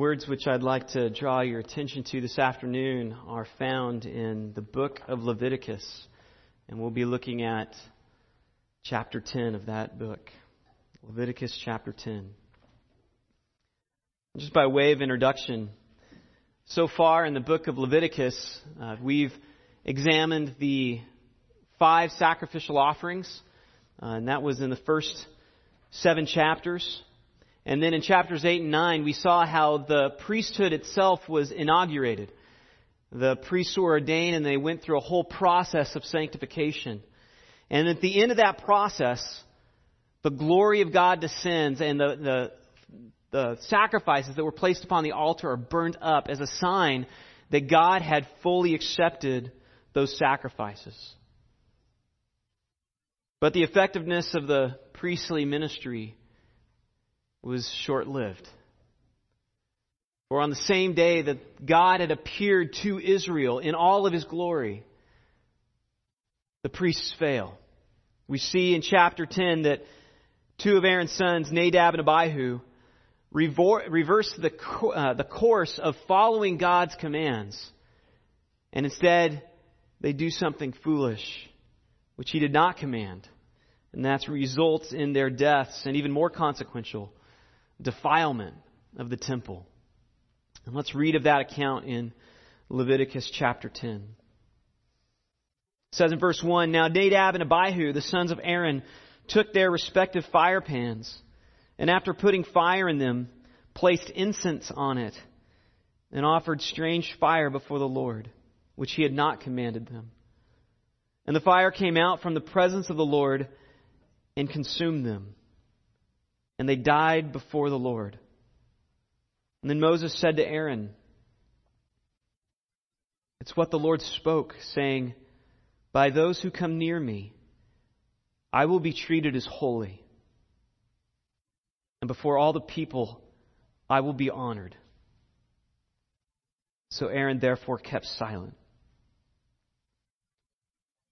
words which I'd like to draw your attention to this afternoon are found in the book of Leviticus. And we'll be looking at chapter 10 of that book. Leviticus chapter 10. Just by way of introduction, so far in the book of Leviticus, uh, we've examined the five sacrificial offerings, uh, and that was in the first seven chapters. And then in chapters 8 and 9, we saw how the priesthood itself was inaugurated. The priests were ordained and they went through a whole process of sanctification. And at the end of that process, the glory of God descends and the, the, the sacrifices that were placed upon the altar are burned up as a sign that God had fully accepted those sacrifices. But the effectiveness of the priestly ministry was short lived. For on the same day that God had appeared to Israel in all of his glory, the priests fail. We see in chapter 10 that two of Aaron's sons, Nadab and Abihu, reverse the, uh, the course of following God's commands. And instead, they do something foolish, which he did not command. And that results in their deaths, and even more consequential, defilement of the temple. And let's read of that account in Leviticus chapter 10. It says in verse 1 Now Nadab and Abihu, the sons of Aaron, took their respective fire pans, and after putting fire in them, placed incense on it, and offered strange fire before the Lord, which he had not commanded them. And the fire came out from the presence of the Lord and consumed them and they died before the Lord. And then Moses said to Aaron, It's what the Lord spoke, saying, By those who come near me, I will be treated as holy. And before all the people, I will be honored. So Aaron therefore kept silent.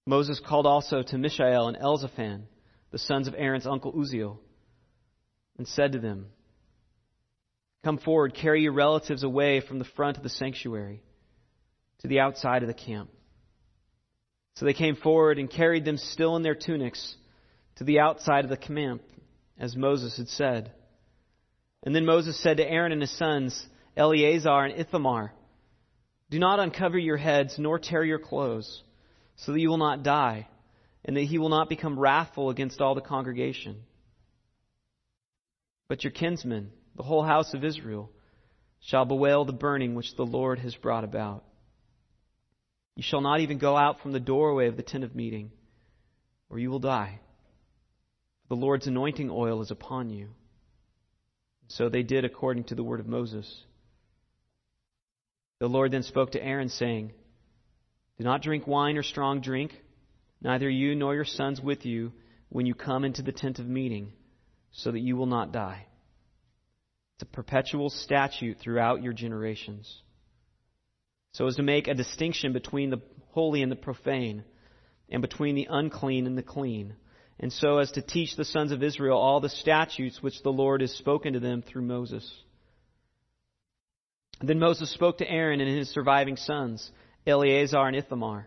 Moses called also to Mishael and Elzaphan, the sons of Aaron's uncle Uzziel and said to them, Come forward, carry your relatives away from the front of the sanctuary to the outside of the camp. So they came forward and carried them still in their tunics to the outside of the camp, as Moses had said. And then Moses said to Aaron and his sons, Eleazar and Ithamar, Do not uncover your heads nor tear your clothes, so that you will not die, and that he will not become wrathful against all the congregation. But your kinsmen, the whole house of Israel, shall bewail the burning which the Lord has brought about. You shall not even go out from the doorway of the tent of meeting, or you will die. The Lord's anointing oil is upon you. So they did according to the word of Moses. The Lord then spoke to Aaron, saying, Do not drink wine or strong drink, neither you nor your sons with you, when you come into the tent of meeting so that you will not die. It's a perpetual statute throughout your generations. So as to make a distinction between the holy and the profane, and between the unclean and the clean, and so as to teach the sons of Israel all the statutes which the Lord has spoken to them through Moses. Then Moses spoke to Aaron and his surviving sons, Eleazar and Ithamar.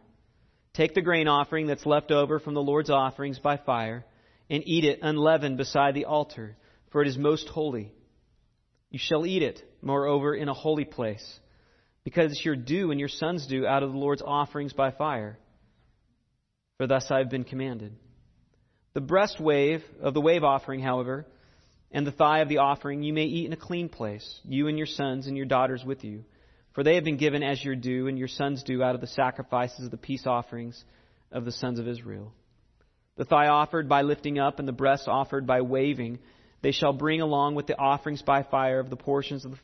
Take the grain offering that's left over from the Lord's offerings by fire and eat it unleavened beside the altar, for it is most holy. You shall eat it, moreover, in a holy place, because it's your due and your son's due out of the Lord's offerings by fire. For thus I have been commanded. The breast wave of the wave offering, however, and the thigh of the offering you may eat in a clean place, you and your sons and your daughters with you. For they have been given as your due and your sons' due out of the sacrifices of the peace offerings of the sons of Israel. The thigh offered by lifting up and the breast offered by waving, they shall bring along with the offerings by fire of the portions of, the,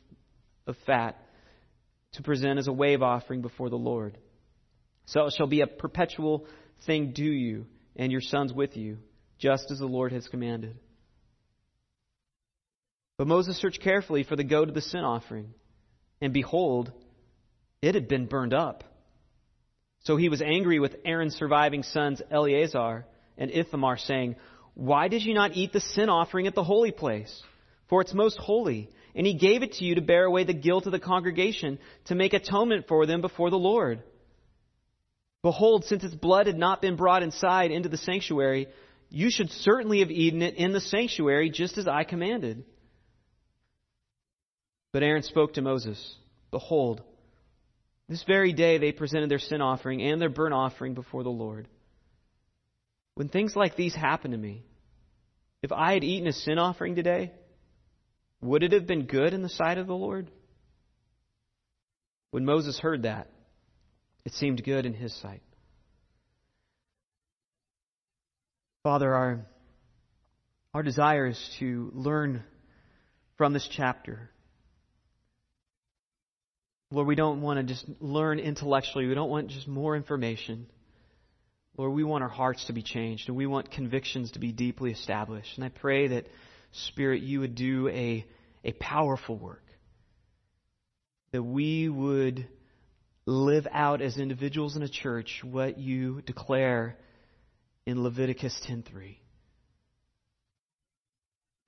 of fat to present as a wave offering before the Lord. So it shall be a perpetual thing due you and your sons with you, just as the Lord has commanded. But Moses searched carefully for the goat of the sin offering, and behold, it had been burned up. So he was angry with Aaron's surviving sons, Eleazar and Ithamar, saying, Why did you not eat the sin offering at the holy place? For it's most holy. and he gave it to you to bear away the guilt of the congregation, to make atonement for them before the Lord. Behold, since its blood had not been brought inside into the sanctuary, you should certainly have eaten it in the sanctuary, just as I commanded. But Aaron spoke to Moses Behold, this very day they presented their sin offering and their burnt offering before the Lord. When things like these happen to me, if I had eaten a sin offering today, would it have been good in the sight of the Lord? When Moses heard that, it seemed good in his sight. Father, our, our desire is to learn from this chapter. Lord, we don't want to just learn intellectually. We don't want just more information. Lord, we want our hearts to be changed and we want convictions to be deeply established. And I pray that, Spirit, you would do a, a powerful work. That we would live out as individuals in a church what you declare in Leviticus 10:3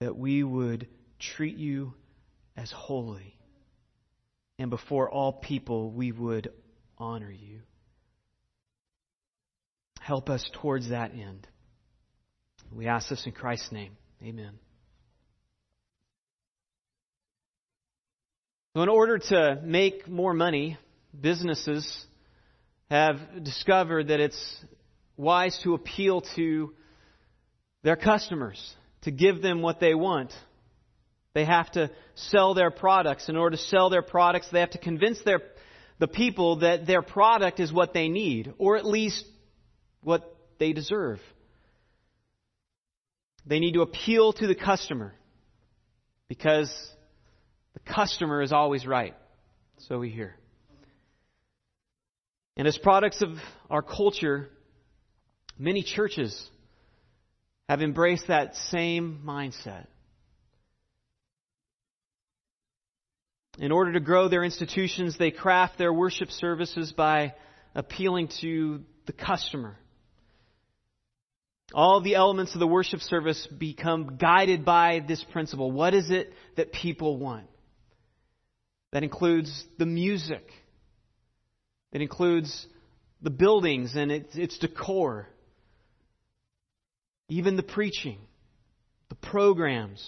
that we would treat you as holy and before all people we would honor you. Help us towards that end. We ask this in Christ's name. Amen. So, in order to make more money, businesses have discovered that it's wise to appeal to their customers, to give them what they want. They have to sell their products. In order to sell their products, they have to convince their, the people that their product is what they need, or at least what they deserve. They need to appeal to the customer because the customer is always right. So we hear. And as products of our culture, Many churches have embraced that same mindset. In order to grow their institutions, they craft their worship services by appealing to the customer. All the elements of the worship service become guided by this principle. What is it that people want? That includes the music. It includes the buildings and its, its decor even the preaching, the programs,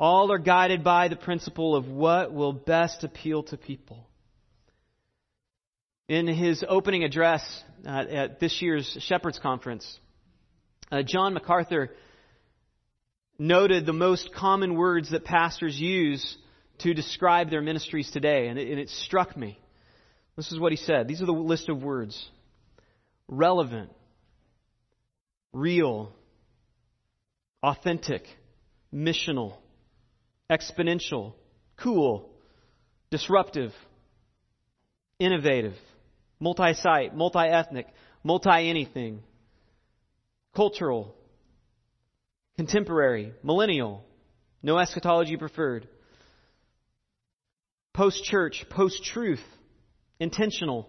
all are guided by the principle of what will best appeal to people. In his opening address uh, at this year's Shepherds Conference, uh, John MacArthur noted the most common words that pastors use to describe their ministries today, and it, and it struck me. This is what he said. These are the list of words. Relevant, real, authentic, missional, exponential, cool, disruptive, innovative, multi site, multi ethnic, multi anything, cultural, contemporary, millennial, no eschatology preferred, post church, post truth, intentional,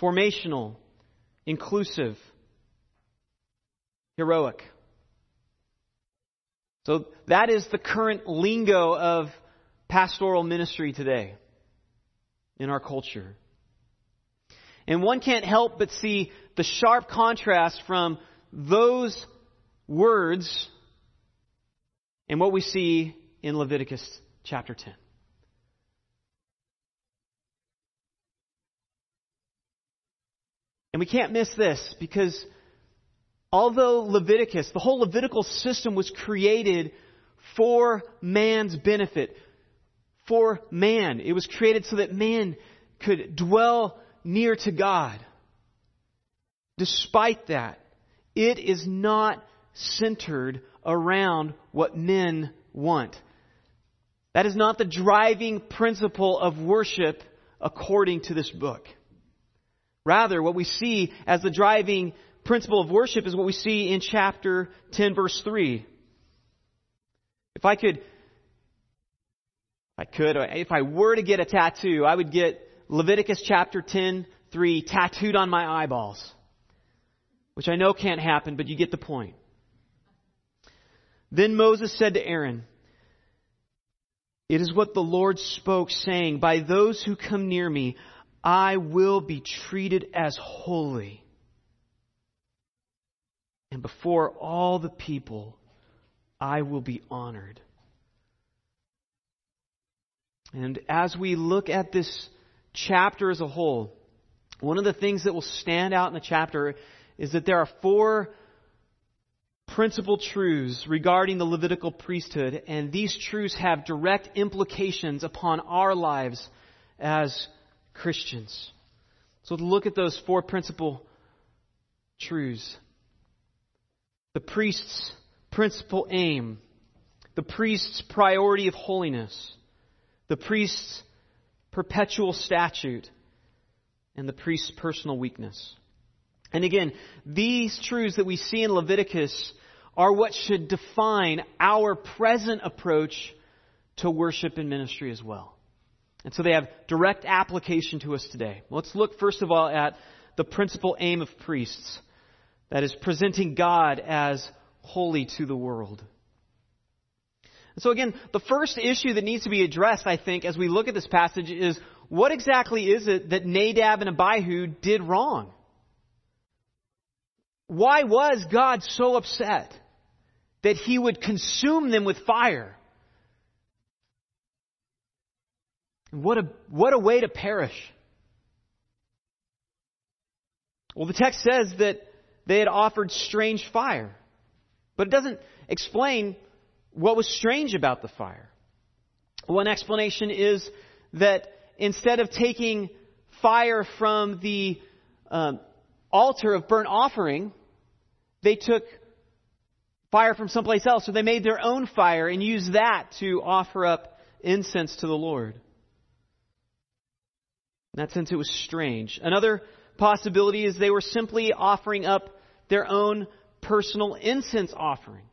formational, inclusive, heroic. So that is the current lingo of pastoral ministry today in our culture. And one can't help but see the sharp contrast from those words and what we see in Leviticus chapter 10. And we can't miss this because although Leviticus, the whole Levitical system was created for man's benefit, for man. It was created so that man could dwell near to God. Despite that, it is not centered around what men want. That is not the driving principle of worship according to this book. Rather, what we see as the driving principle of worship is what we see in chapter 10, verse 3. If I could, I could, if I were to get a tattoo, I would get Leviticus chapter 10, 3 tattooed on my eyeballs. Which I know can't happen, but you get the point. Then Moses said to Aaron, It is what the Lord spoke, saying, By those who come near me, I will be treated as holy. And before all the people, I will be honored. And as we look at this chapter as a whole, one of the things that will stand out in the chapter is that there are four principal truths regarding the Levitical priesthood, and these truths have direct implications upon our lives as Christians. So, look at those four principal truths the priest's principal aim, the priest's priority of holiness, the priest's perpetual statute, and the priest's personal weakness. And again, these truths that we see in Leviticus are what should define our present approach to worship and ministry as well. And so they have direct application to us today. Let's look first of all at the principal aim of priests. That is presenting God as holy to the world. So again, the first issue that needs to be addressed, I think, as we look at this passage is what exactly is it that Nadab and Abihu did wrong? Why was God so upset that he would consume them with fire? What a, what a way to perish. Well, the text says that they had offered strange fire, but it doesn't explain what was strange about the fire. One explanation is that instead of taking fire from the um, altar of burnt offering, they took fire from someplace else. So they made their own fire and used that to offer up incense to the Lord. In that sense, it was strange. Another possibility is they were simply offering up their own personal incense offering.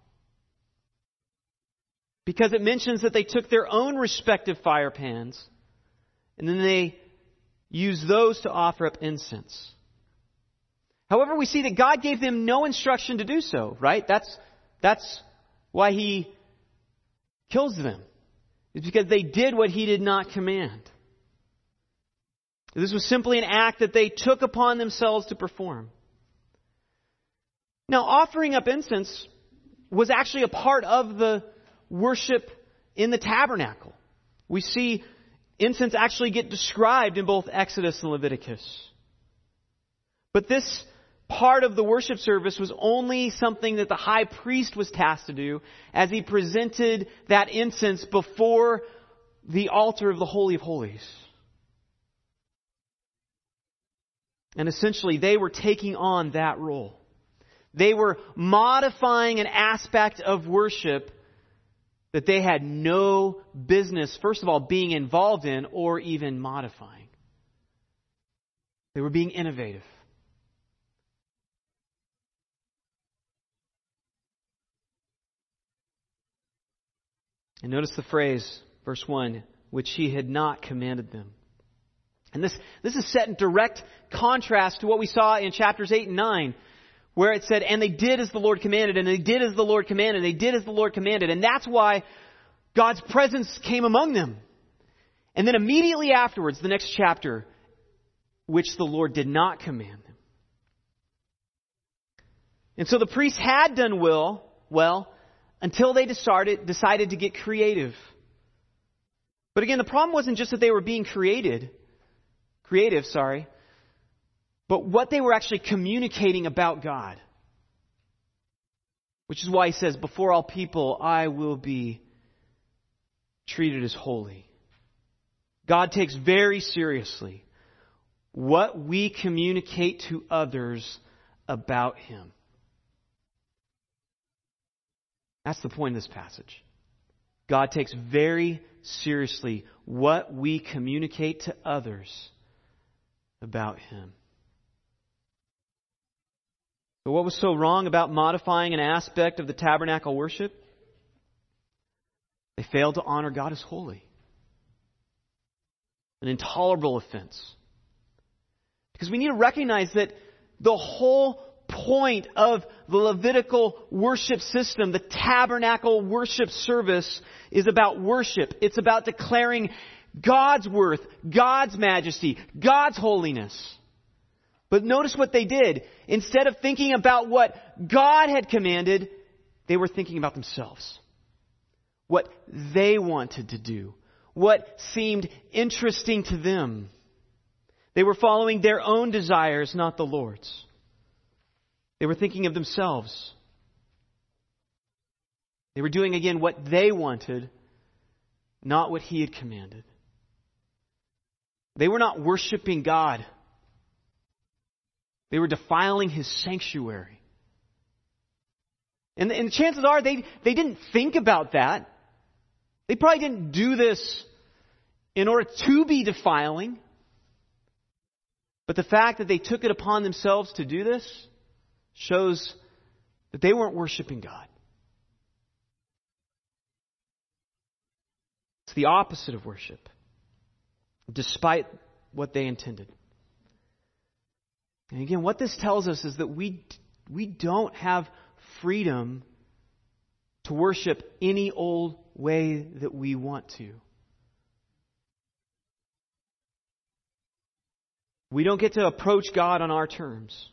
Because it mentions that they took their own respective fire pans and then they used those to offer up incense. However, we see that God gave them no instruction to do so, right? That's, that's why He kills them. It's because they did what He did not command. This was simply an act that they took upon themselves to perform. Now, offering up incense was actually a part of the worship in the tabernacle. We see incense actually get described in both Exodus and Leviticus. But this part of the worship service was only something that the high priest was tasked to do as he presented that incense before the altar of the Holy of Holies. And essentially, they were taking on that role. They were modifying an aspect of worship that they had no business, first of all, being involved in or even modifying. They were being innovative. And notice the phrase, verse 1, which he had not commanded them. And this, this is set in direct contrast to what we saw in chapters 8 and 9, where it said, and they did as the Lord commanded, and they did as the Lord commanded, and they did as the Lord commanded. And that's why God's presence came among them. And then immediately afterwards, the next chapter, which the Lord did not command them. And so the priests had done well, well, until they decided, decided to get creative. But again, the problem wasn't just that they were being created, creative, sorry, but what they were actually communicating about God. Which is why he says, Before all people, I will be treated as holy. God takes very seriously what we communicate to others about Him. That's the point of this passage. God takes very seriously what we communicate to others about Him. But what was so wrong about modifying an aspect of the tabernacle worship? They failed to honor God as holy. An intolerable offense. Because we need to recognize that the whole point of the Levitical worship system, the tabernacle worship service, is about worship. It's about declaring God's worth, God's majesty, God's holiness. But notice what they did. Instead of thinking about what God had commanded, they were thinking about themselves. What they wanted to do. What seemed interesting to them. They were following their own desires, not the Lord's. They were thinking of themselves. They were doing again what they wanted, not what He had commanded. They were not worshiping God. They were defiling His sanctuary. And, and chances are they, they didn't think about that. They probably didn't do this in order to be defiling. But the fact that they took it upon themselves to do this shows that they weren't worshiping God. It's the opposite of worship, despite what they intended. And again, what this tells us is that we, we don't have freedom to worship any old way that we want to. We don't get to approach God on our terms.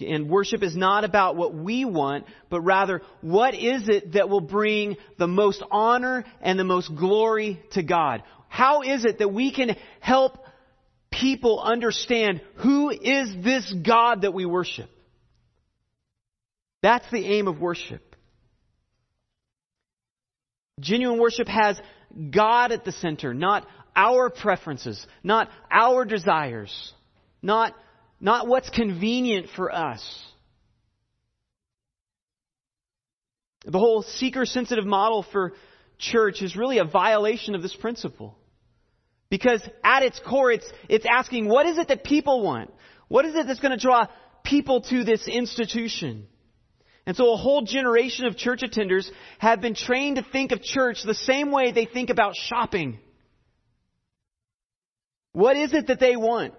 And worship is not about what we want, but rather what is it that will bring the most honor and the most glory to God? How is it that we can help people understand who is this God that we worship? That's the aim of worship. Genuine worship has God at the center, not our preferences, not our desires, not not what's convenient for us. The whole seeker sensitive model for church is really a violation of this principle. Because at its core, it's, it's asking, what is it that people want? What is it that's going to draw people to this institution? And so a whole generation of church attenders have been trained to think of church the same way they think about shopping. What is it that they want?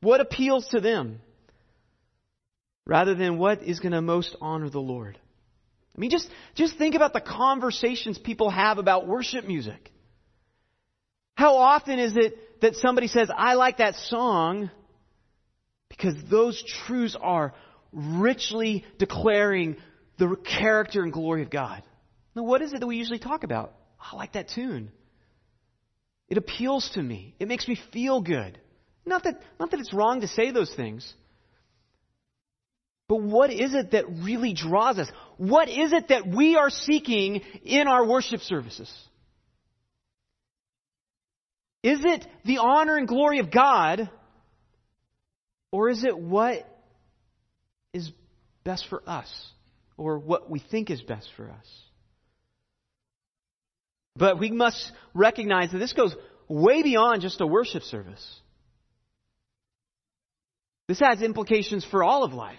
What appeals to them? Rather than what is going to most honor the Lord. I mean, just, just think about the conversations people have about worship music. How often is it that somebody says, I like that song because those truths are richly declaring the character and glory of God? Now, what is it that we usually talk about? I like that tune. It appeals to me. It makes me feel good. Not that, not that it's wrong to say those things. But what is it that really draws us? What is it that we are seeking in our worship services? Is it the honor and glory of God? Or is it what is best for us? Or what we think is best for us? But we must recognize that this goes way beyond just a worship service. This has implications for all of life.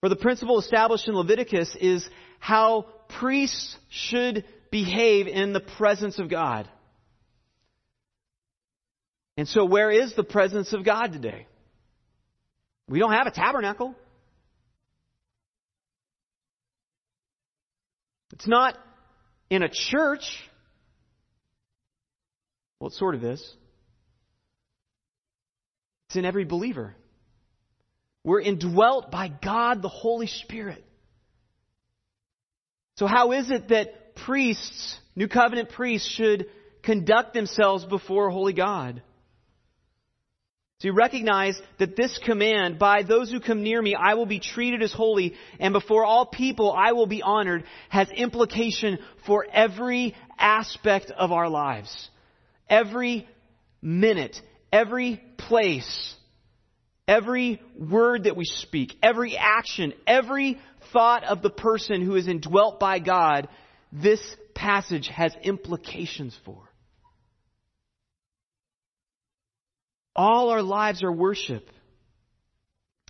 For the principle established in Leviticus is how priests should behave in the presence of God. And so, where is the presence of God today? We don't have a tabernacle. It's not in a church. Well, it sort of is. It's in every believer. We're indwelt by God the Holy Spirit. So, how is it that priests, New Covenant priests, should conduct themselves before Holy God? So you recognize that this command, by those who come near me, I will be treated as holy, and before all people I will be honored, has implication for every aspect of our lives. Every minute, every place, every word that we speak, every action, every thought of the person who is indwelt by God, this passage has implications for. All our lives are worship.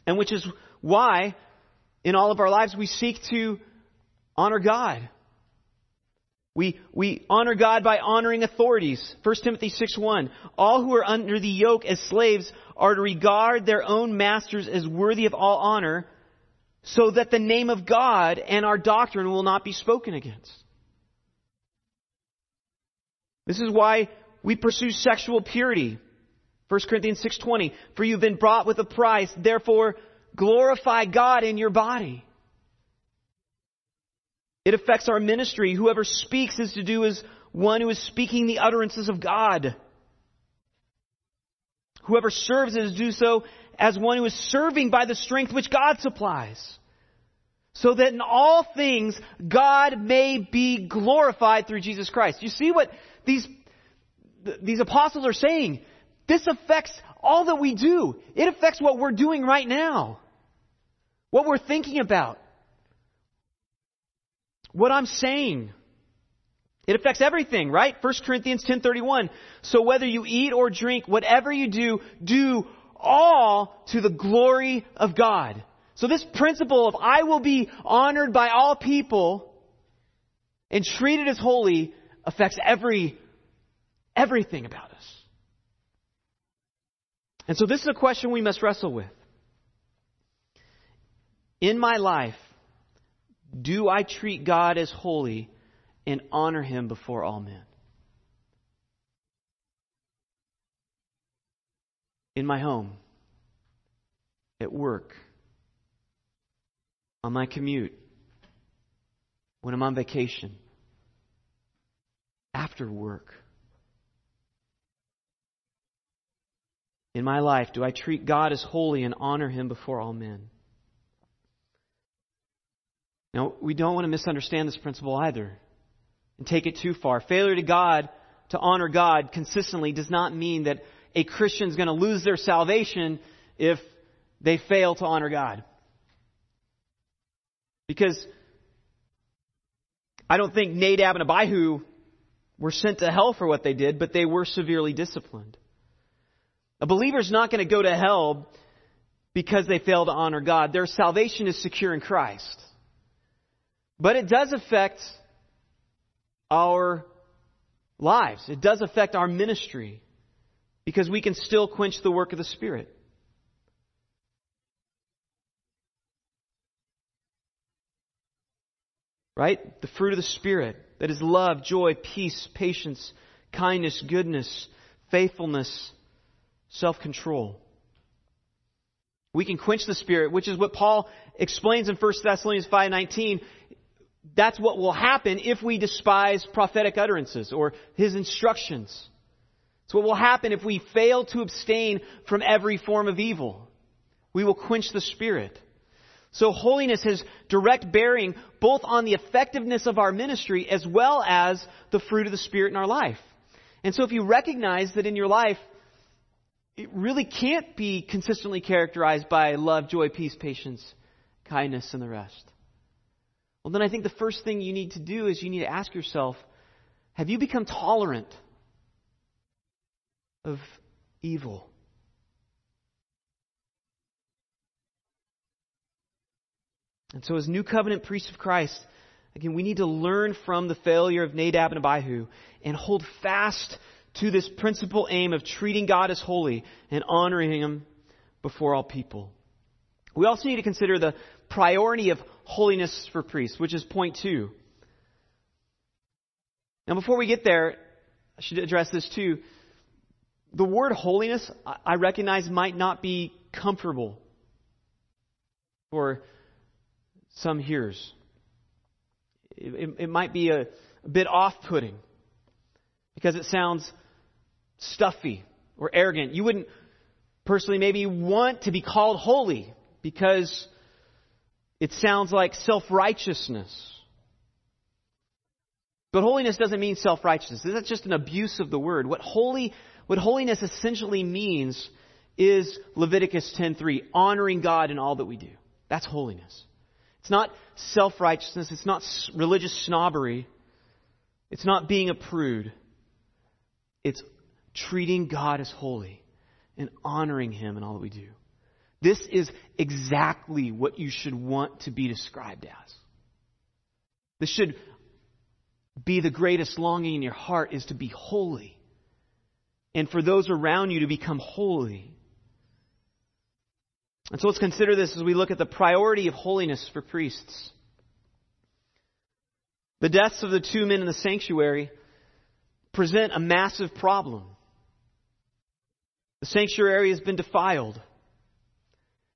And which is why, in all of our lives, we seek to honor God. We, we honor God by honoring authorities. 1 Timothy 6 1. All who are under the yoke as slaves are to regard their own masters as worthy of all honor, so that the name of God and our doctrine will not be spoken against. This is why we pursue sexual purity. 1 Corinthians 6:20 For you've been bought with a price therefore glorify God in your body. It affects our ministry. Whoever speaks is to do as one who is speaking the utterances of God. Whoever serves is to do so as one who is serving by the strength which God supplies. So that in all things God may be glorified through Jesus Christ. You see what these, these apostles are saying? This affects all that we do. It affects what we're doing right now. What we're thinking about what I'm saying. It affects everything, right? 1 Corinthians 10:31. So whether you eat or drink, whatever you do, do all to the glory of God. So this principle of I will be honored by all people and treated as holy affects every everything about us. And so this is a question we must wrestle with. In my life, do I treat God as holy and honor him before all men? In my home, at work, on my commute, when I'm on vacation, after work. In my life, do I treat God as holy and honor him before all men? Now, we don't want to misunderstand this principle either and take it too far. Failure to God, to honor God consistently, does not mean that a Christian is going to lose their salvation if they fail to honor God. Because I don't think Nadab and Abihu were sent to hell for what they did, but they were severely disciplined. A believer is not going to go to hell because they fail to honor God. Their salvation is secure in Christ. But it does affect our lives. It does affect our ministry because we can still quench the work of the Spirit. Right? The fruit of the Spirit that is love, joy, peace, patience, kindness, goodness, faithfulness, self control. We can quench the Spirit, which is what Paul explains in 1 Thessalonians 5.19 that's what will happen if we despise prophetic utterances or his instructions. It's what will happen if we fail to abstain from every form of evil. We will quench the Spirit. So holiness has direct bearing both on the effectiveness of our ministry as well as the fruit of the Spirit in our life. And so if you recognize that in your life, it really can't be consistently characterized by love, joy, peace, patience, kindness, and the rest. Well, then I think the first thing you need to do is you need to ask yourself have you become tolerant of evil? And so, as new covenant priests of Christ, again, we need to learn from the failure of Nadab and Abihu and hold fast to this principal aim of treating God as holy and honoring Him before all people. We also need to consider the priority of holiness for priests, which is point two. Now, before we get there, I should address this too. The word holiness, I recognize, might not be comfortable for some hearers. It, it, it might be a, a bit off putting because it sounds stuffy or arrogant. You wouldn't personally maybe want to be called holy because it sounds like self righteousness. But holiness doesn't mean self righteousness. That's just an abuse of the word. What holy what holiness essentially means is Leviticus 10:3, honoring God in all that we do. That's holiness. It's not self-righteousness, it's not religious snobbery. It's not being a prude. It's treating God as holy and honoring him in all that we do. This is exactly what you should want to be described as. This should be the greatest longing in your heart is to be holy. And for those around you to become holy. And so let's consider this as we look at the priority of holiness for priests. The deaths of the two men in the sanctuary present a massive problem. The sanctuary has been defiled.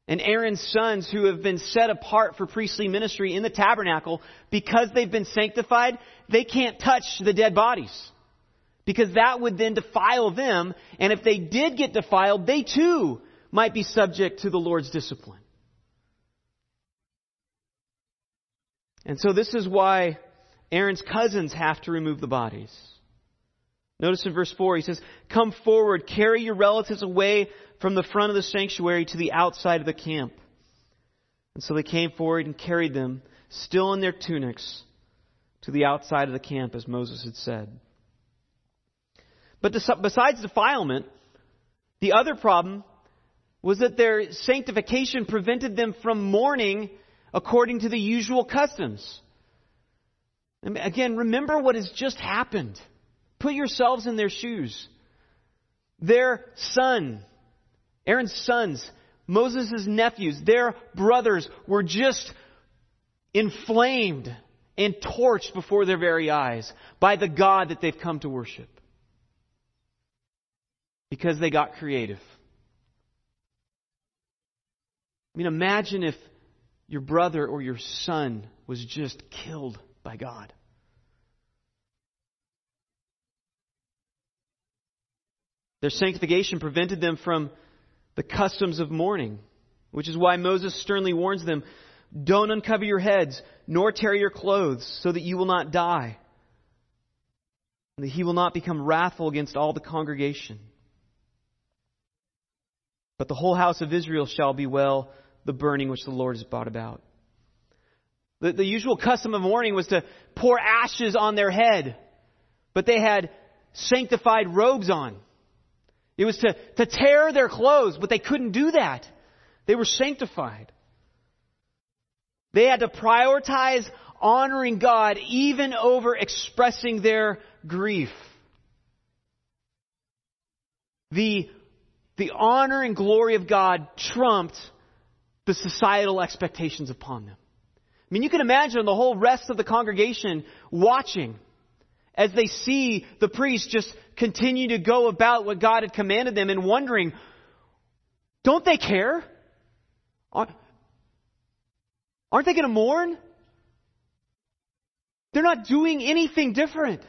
And Aaron's sons, who have been set apart for priestly ministry in the tabernacle, because they've been sanctified, they can't touch the dead bodies. Because that would then defile them, and if they did get defiled, they too might be subject to the Lord's discipline. And so this is why Aaron's cousins have to remove the bodies. Notice in verse 4, he says, Come forward, carry your relatives away from the front of the sanctuary to the outside of the camp. And so they came forward and carried them, still in their tunics, to the outside of the camp, as Moses had said. But besides defilement, the other problem was that their sanctification prevented them from mourning according to the usual customs. Again, remember what has just happened. Put yourselves in their shoes. Their son, Aaron's sons, Moses' nephews, their brothers were just inflamed and torched before their very eyes by the God that they've come to worship. Because they got creative. I mean, imagine if your brother or your son was just killed by God. Their sanctification prevented them from the customs of mourning, which is why Moses sternly warns them don't uncover your heads, nor tear your clothes, so that you will not die, and that he will not become wrathful against all the congregation. But the whole house of Israel shall be well the burning which the Lord has brought about. The, the usual custom of mourning was to pour ashes on their head, but they had sanctified robes on. It was to, to tear their clothes, but they couldn't do that. They were sanctified. They had to prioritize honoring God even over expressing their grief. The, the honor and glory of God trumped the societal expectations upon them. I mean, you can imagine the whole rest of the congregation watching as they see the priests just continue to go about what God had commanded them and wondering, don't they care? Aren't they going to mourn? They're not doing anything different.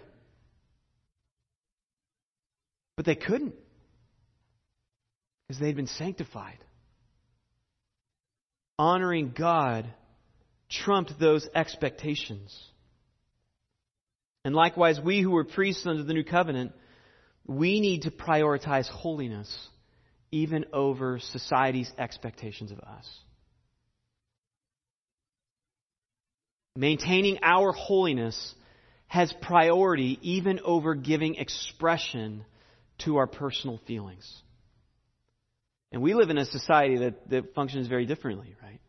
But they couldn't because they'd been sanctified. Honoring God trumped those expectations. And likewise, we who were priests under the new covenant, we need to prioritize holiness even over society's expectations of us. Maintaining our holiness has priority even over giving expression to our personal feelings. And we live in a society that, that functions very differently, right?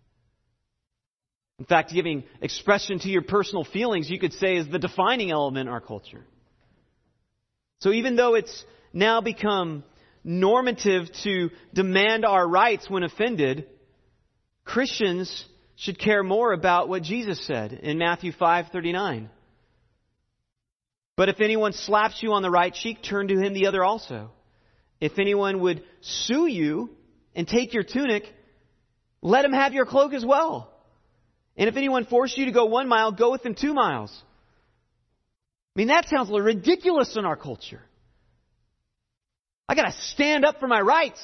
In fact, giving expression to your personal feelings, you could say, is the defining element in our culture. So even though it's now become normative to demand our rights when offended, Christians should care more about what Jesus said in Matthew 5:39. But if anyone slaps you on the right cheek, turn to him the other also. If anyone would sue you and take your tunic, let him have your cloak as well. And if anyone forced you to go one mile, go with them two miles. I mean, that sounds ridiculous in our culture. I gotta stand up for my rights.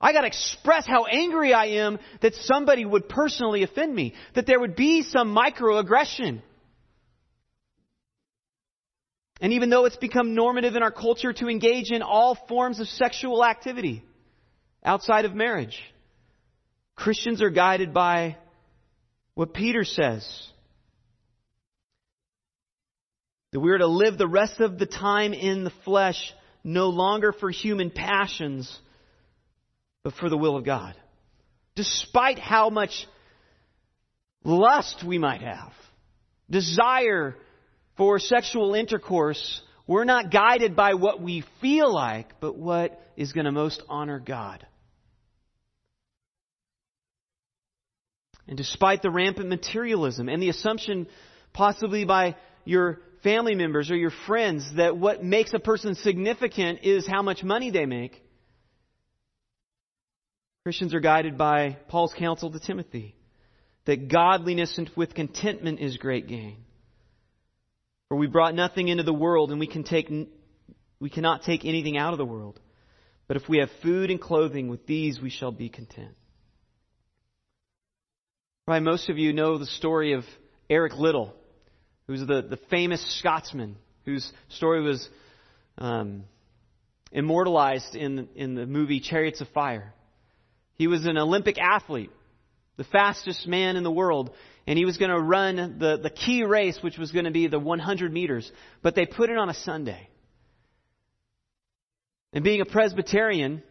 I gotta express how angry I am that somebody would personally offend me, that there would be some microaggression. And even though it's become normative in our culture to engage in all forms of sexual activity outside of marriage, Christians are guided by what Peter says. That we are to live the rest of the time in the flesh, no longer for human passions, but for the will of God. Despite how much lust we might have, desire for sexual intercourse, we're not guided by what we feel like, but what is going to most honor God. And despite the rampant materialism and the assumption, possibly by your family members or your friends, that what makes a person significant is how much money they make, Christians are guided by Paul's counsel to Timothy that godliness with contentment is great gain. For we brought nothing into the world, and we can take we cannot take anything out of the world. But if we have food and clothing, with these we shall be content. Probably most of you know the story of Eric Liddell, who's the, the famous Scotsman whose story was um, immortalized in, in the movie Chariots of Fire. He was an Olympic athlete, the fastest man in the world, and he was going to run the, the key race, which was going to be the 100 meters, but they put it on a Sunday. And being a Presbyterian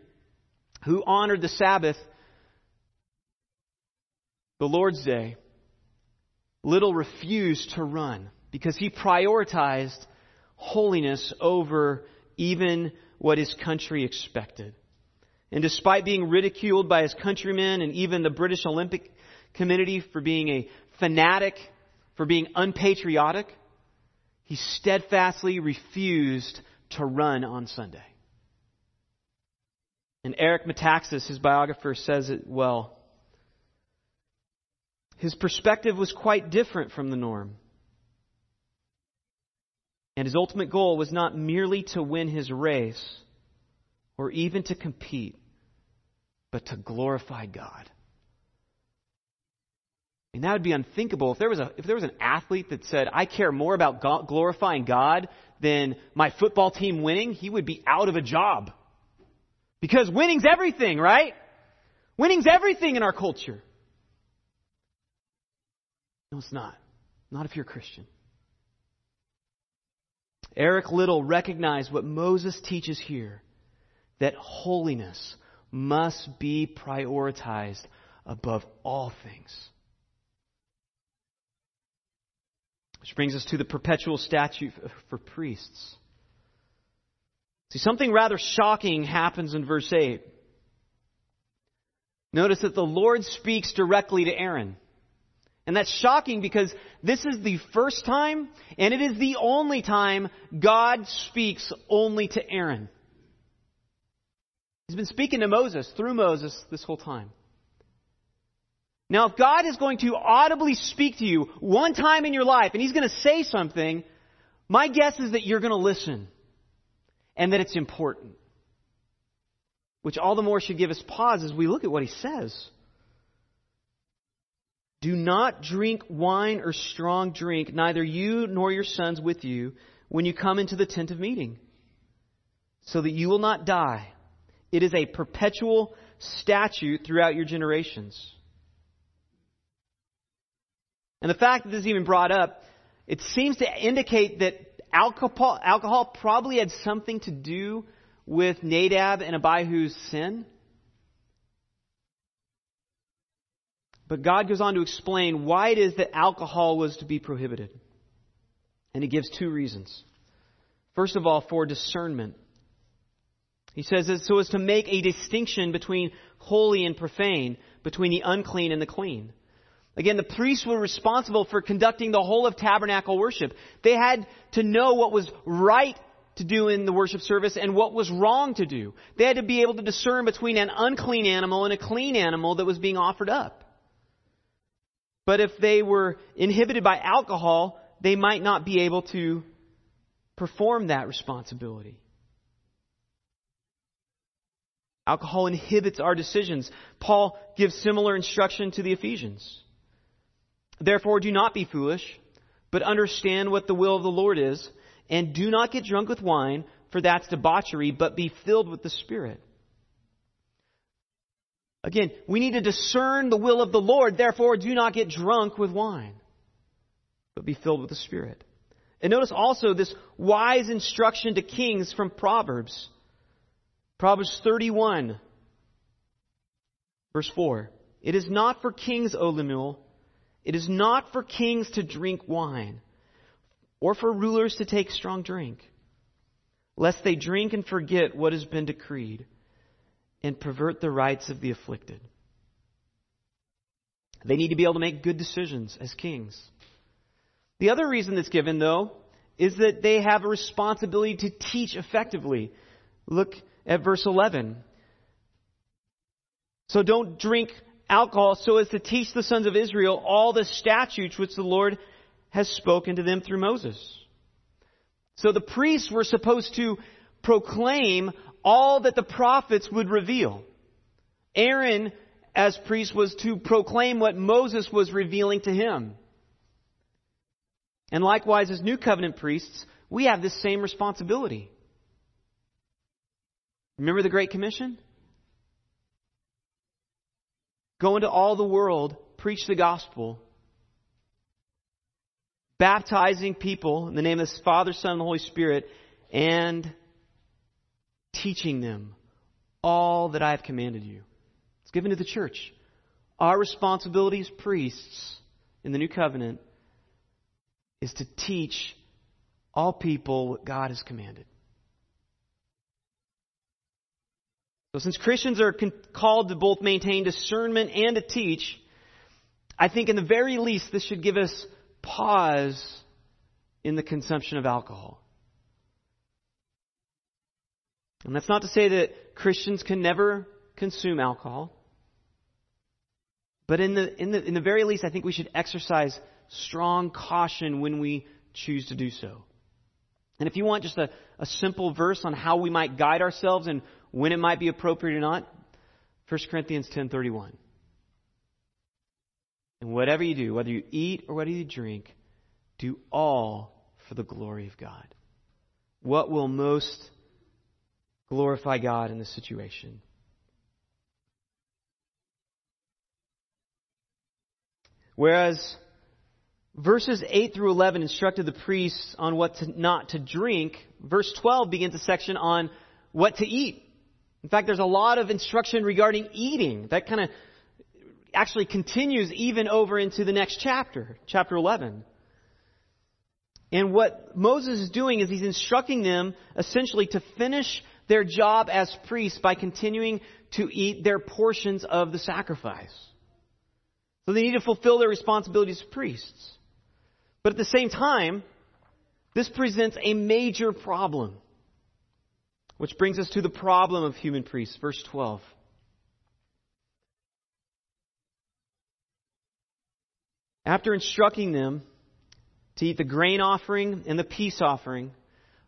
who honored the Sabbath, the Lord's Day, Liddell refused to run because he prioritized holiness over even what his country expected. And despite being ridiculed by his countrymen and even the British Olympic Committee for being a fanatic, for being unpatriotic, he steadfastly refused to run on Sunday. And Eric Metaxas, his biographer, says it well. His perspective was quite different from the norm. And his ultimate goal was not merely to win his race or even to compete, but to glorify God. And that would be unthinkable if there was a if there was an athlete that said, "I care more about God, glorifying God than my football team winning." He would be out of a job because winning's everything, right? Winning's everything in our culture. No, it's not. Not if you're a Christian. Eric Liddell recognized what Moses teaches here that holiness must be prioritized above all things. Which brings us to the perpetual statute for priests. See, something rather shocking happens in verse 8. Notice that the Lord speaks directly to Aaron. And that's shocking because this is the first time and it is the only time God speaks only to Aaron. He's been speaking to Moses through Moses this whole time. Now, if God is going to audibly speak to you one time in your life and He's going to say something, my guess is that you're going to listen and that it's important. Which all the more should give us pause as we look at what He says. Do not drink wine or strong drink, neither you nor your sons with you, when you come into the tent of meeting, so that you will not die. It is a perpetual statute throughout your generations. And the fact that this is even brought up, it seems to indicate that alcohol, alcohol probably had something to do with Nadab and Abihu's sin. But God goes on to explain why it is that alcohol was to be prohibited. And he gives two reasons. First of all, for discernment. He says it so as to make a distinction between holy and profane, between the unclean and the clean. Again, the priests were responsible for conducting the whole of tabernacle worship. They had to know what was right to do in the worship service and what was wrong to do. They had to be able to discern between an unclean animal and a clean animal that was being offered up. But if they were inhibited by alcohol, they might not be able to perform that responsibility. Alcohol inhibits our decisions. Paul gives similar instruction to the Ephesians. Therefore, do not be foolish, but understand what the will of the Lord is, and do not get drunk with wine, for that's debauchery, but be filled with the Spirit. Again, we need to discern the will of the Lord, therefore, do not get drunk with wine, but be filled with the Spirit. And notice also this wise instruction to kings from Proverbs. Proverbs 31, verse 4. It is not for kings, O Lemuel. It is not for kings to drink wine, or for rulers to take strong drink, lest they drink and forget what has been decreed and pervert the rights of the afflicted. They need to be able to make good decisions as kings. The other reason that's given, though, is that they have a responsibility to teach effectively. Look at verse 11. So don't drink alcohol so as to teach the sons of Israel all the statutes which the Lord has spoken to them through Moses. So the priests were supposed to proclaim all that the prophets would reveal. Aaron, as priest, was to proclaim what Moses was revealing to him. And likewise, as new covenant priests, we have this same responsibility. Remember the Great Commission? Go into all the world, preach the gospel, baptizing people in the name of the Father, Son, and the Holy Spirit, and teaching them all that I have commanded you. It's given to the church. Our responsibility as priests in the new covenant is to teach all people what God has commanded. So, since Christians are con- called to both maintain discernment and to teach, I think in the very least this should give us pause in the consumption of alcohol. And that's not to say that Christians can never consume alcohol. But in the, in the, in the very least, I think we should exercise strong caution when we choose to do so. And if you want just a, a simple verse on how we might guide ourselves and when it might be appropriate or not, 1 Corinthians 10:31. And whatever you do, whether you eat or whether you drink, do all for the glory of God. What will most glorify God in this situation? Whereas verses 8 through 11 instructed the priests on what to, not to drink, verse 12 begins a section on what to eat. In fact, there's a lot of instruction regarding eating. That kind of actually continues even over into the next chapter, chapter 11. And what Moses is doing is he's instructing them essentially to finish their job as priests by continuing to eat their portions of the sacrifice. So they need to fulfill their responsibilities as priests. But at the same time, this presents a major problem. Which brings us to the problem of human priests, verse 12. After instructing them to eat the grain offering and the peace offering,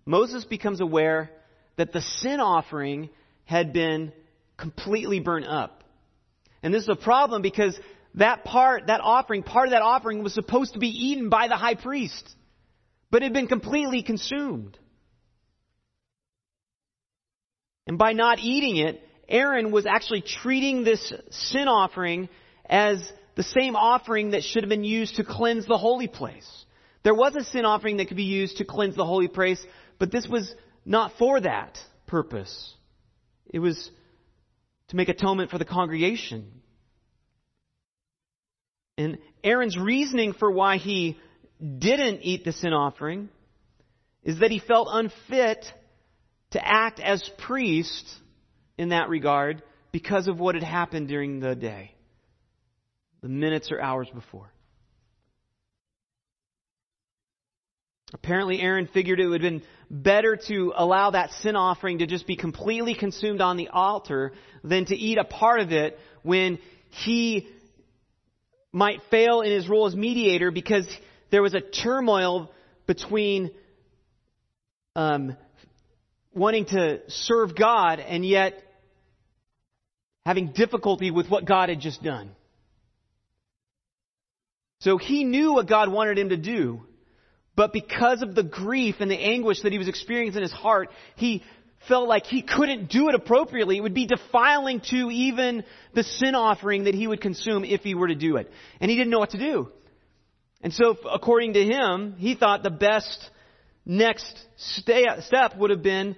Moses becomes aware that the sin offering had been completely burnt up. And this is a problem because that part, that offering, part of that offering was supposed to be eaten by the high priest, but it had been completely consumed. And by not eating it, Aaron was actually treating this sin offering as the same offering that should have been used to cleanse the holy place. There was a sin offering that could be used to cleanse the holy place, but this was not for that purpose. It was to make atonement for the congregation. And Aaron's reasoning for why he didn't eat the sin offering is that he felt unfit to act as priest in that regard because of what had happened during the day, the minutes or hours before. Apparently, Aaron figured it would have been better to allow that sin offering to just be completely consumed on the altar than to eat a part of it when he might fail in his role as mediator because there was a turmoil between um, wanting to serve God and yet having difficulty with what God had just done. So he knew what God wanted him to do, but because of the grief and the anguish that he was experiencing in his heart, he felt like he couldn't do it appropriately. It would be defiling to even the sin offering that he would consume if he were to do it. And he didn't know what to do. And so, according to him, he thought the best next step would have been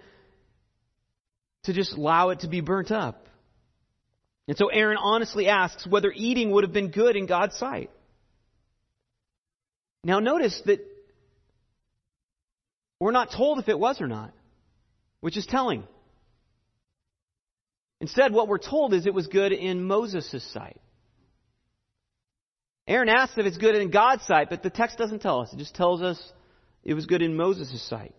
to just allow it to be burnt up. And so Aaron honestly asks whether eating would have been good in God's sight. Now notice that We're not told if it was or not, which is telling. Instead, what we're told is it was good in Moses' sight. Aaron asks if it's good in God's sight, but the text doesn't tell us. It just tells us it was good in Moses' sight.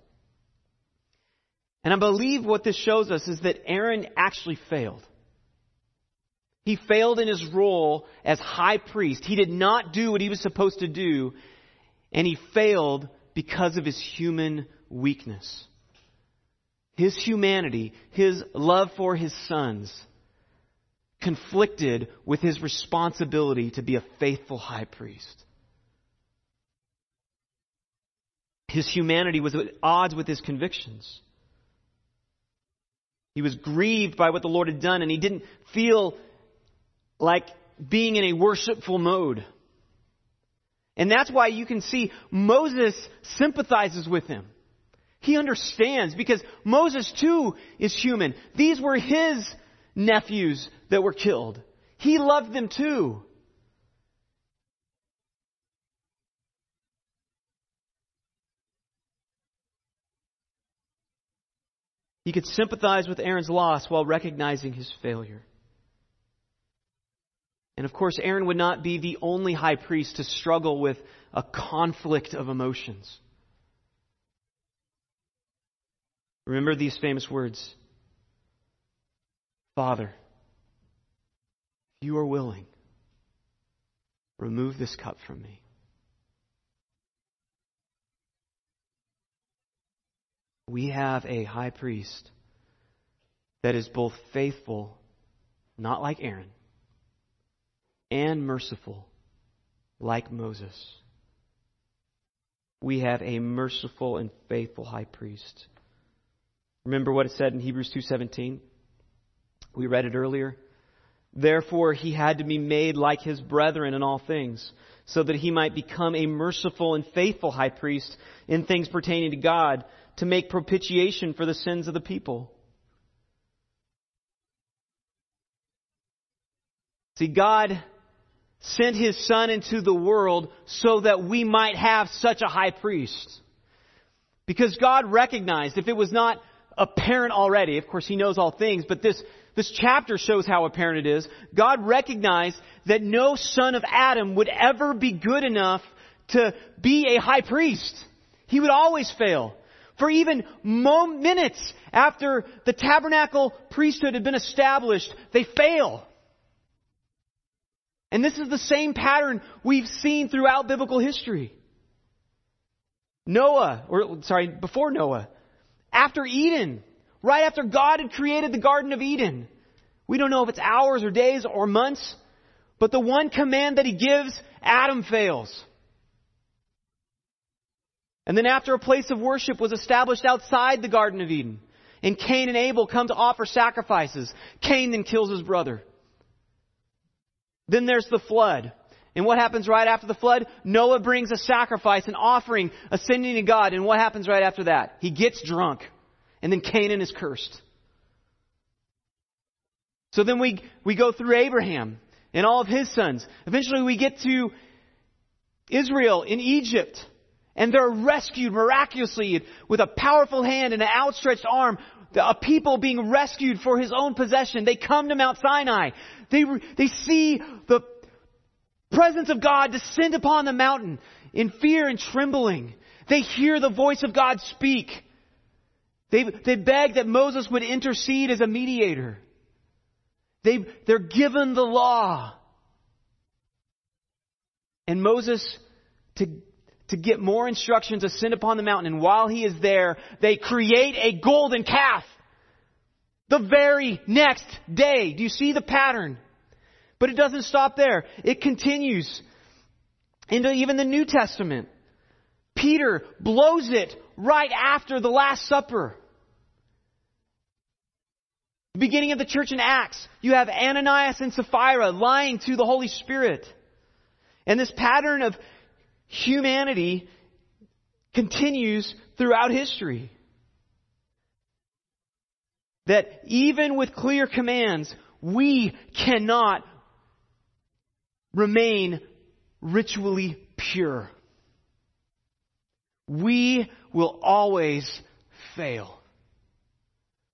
And I believe what this shows us is that Aaron actually failed. He failed in his role as high priest. He did not do what he was supposed to do, and he failed because of his human weakness. His humanity, his love for his sons, conflicted with his responsibility to be a faithful high priest. His humanity was at odds with his convictions. He was grieved by what the Lord had done, and he didn't feel like being in a worshipful mode. And that's why you can see Moses sympathizes with him. He understands because Moses too is human. These were his nephews that were killed. He loved them too. He could sympathize with Aaron's loss while recognizing his failure. And of course, Aaron would not be the only high priest to struggle with a conflict of emotions. Remember these famous words Father, if you are willing, remove this cup from me. We have a high priest that is both faithful, not like Aaron, and merciful, like Moses. We have a merciful and faithful high priest. Remember what it said in Hebrews 2:17? We read it earlier. Therefore he had to be made like his brethren in all things, so that he might become a merciful and faithful high priest in things pertaining to God, to make propitiation for the sins of the people. See, God sent his son into the world so that we might have such a high priest. Because God recognized, if it was not apparent already, of course he knows all things, but this, this chapter shows how apparent it is. God recognized that no son of Adam would ever be good enough to be a high priest. He would always fail. For even minutes after the tabernacle priesthood had been established, they fail. And this is the same pattern we've seen throughout biblical history. Noah, or sorry, before Noah, after Eden, right after God had created the Garden of Eden. We don't know if it's hours or days or months, but the one command that he gives, Adam fails. And then after a place of worship was established outside the Garden of Eden, and Cain and Abel come to offer sacrifices, Cain then kills his brother. Then there's the flood. And what happens right after the flood? Noah brings a sacrifice, an offering, ascending to God. And what happens right after that? He gets drunk. And then Canaan is cursed. So then we, we go through Abraham and all of his sons. Eventually we get to Israel in Egypt. And they're rescued miraculously with a powerful hand and an outstretched arm. A people being rescued for his own possession. They come to Mount Sinai. They, they see the presence of God descend upon the mountain in fear and trembling. They hear the voice of God speak. They, they beg that Moses would intercede as a mediator. They, they're given the law. And Moses, to, to get more instructions, ascend upon the mountain. And while he is there, they create a golden calf. The very next day. Do you see the pattern? But it doesn't stop there. It continues into even the New Testament. Peter blows it right after the Last Supper. Beginning of the church in Acts, you have Ananias and Sapphira lying to the Holy Spirit. And this pattern of humanity continues throughout history. That even with clear commands, we cannot remain ritually pure. We will always fail.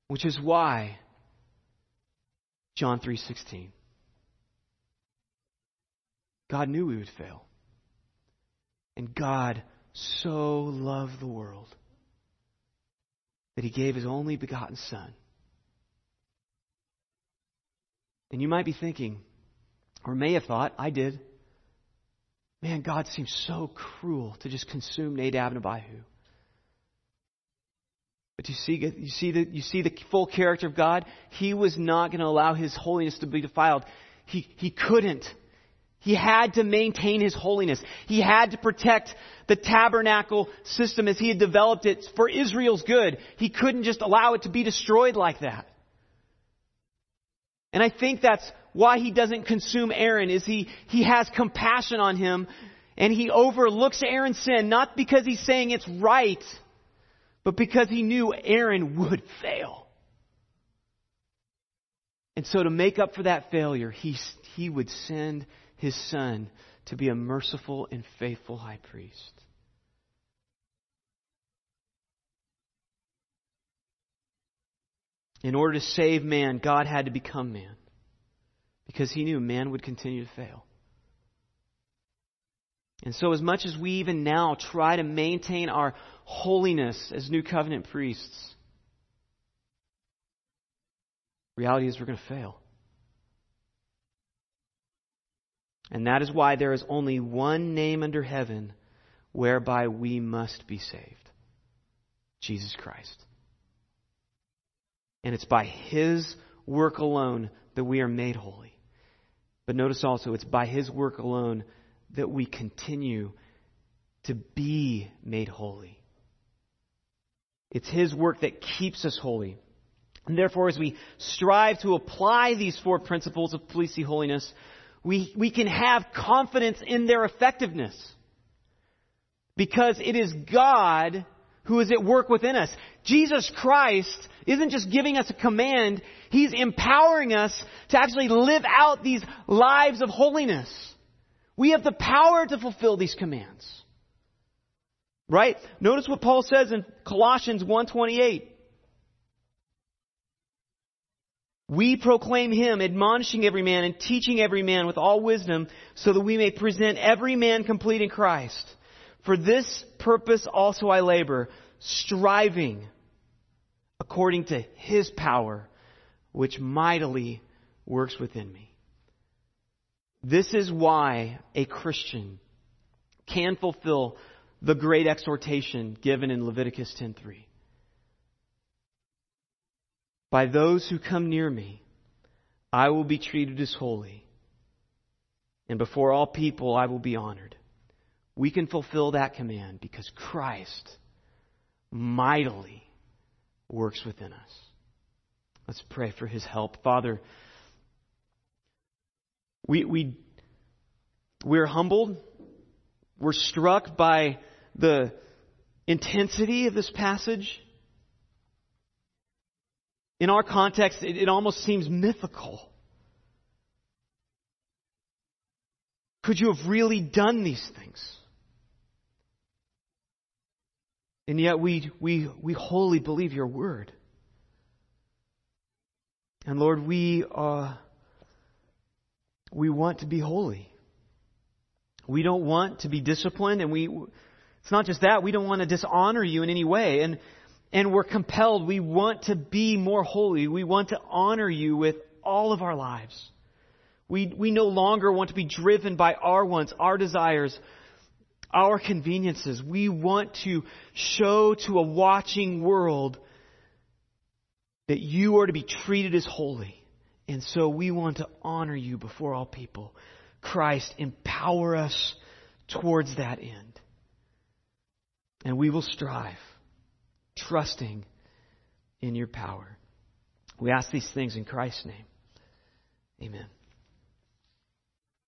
Which is why John 3:16 God knew we would fail. And God so loved the world that he gave his only begotten son. And you might be thinking, or may have thought, I did, man, God seems so cruel to just consume Nadab and Abihu. But you see, you see the, you see the full character of God? He was not going to allow his holiness to be defiled. He, he couldn't. He had to maintain his holiness. He had to protect the tabernacle system as he had developed it for Israel's good. He couldn't just allow it to be destroyed like that. And I think that's why he doesn't consume Aaron is he, he has compassion on him and he overlooks Aaron's sin, not because he's saying it's right, but because he knew Aaron would fail. And so to make up for that failure, he, he would send his son to be a merciful and faithful high priest. In order to save man, God had to become man because he knew man would continue to fail. And so, as much as we even now try to maintain our holiness as new covenant priests, reality is we're going to fail. And that is why there is only one name under heaven whereby we must be saved Jesus Christ. And it's by His work alone that we are made holy. But notice also, it's by His work alone that we continue to be made holy. It's His work that keeps us holy. And therefore, as we strive to apply these four principles of priestly holiness, we, we can have confidence in their effectiveness. Because it is God who is at work within us. Jesus Christ isn't just giving us a command, He's empowering us to actually live out these lives of holiness. We have the power to fulfill these commands. Right? Notice what Paul says in Colossians 128. We proclaim him, admonishing every man and teaching every man with all wisdom, so that we may present every man complete in Christ. For this purpose also I labor, striving according to his power, which mightily works within me. This is why a Christian can fulfill the great exhortation given in Leviticus 10:3. By those who come near me, I will be treated as holy, and before all people I will be honored. We can fulfill that command because Christ mightily works within us. Let's pray for his help. Father, we, we, we're humbled. We're struck by the intensity of this passage. In our context, it, it almost seems mythical. Could you have really done these things? And yet we, we, we wholly believe your word. And Lord, we, uh, we want to be holy. We don't want to be disciplined, and we, it's not just that, we don't want to dishonor you in any way. And and we're compelled. We want to be more holy. We want to honor you with all of our lives. We, we no longer want to be driven by our wants, our desires, our conveniences. We want to show to a watching world that you are to be treated as holy. And so we want to honor you before all people. Christ, empower us towards that end. And we will strive trusting in your power. We ask these things in Christ's name. Amen.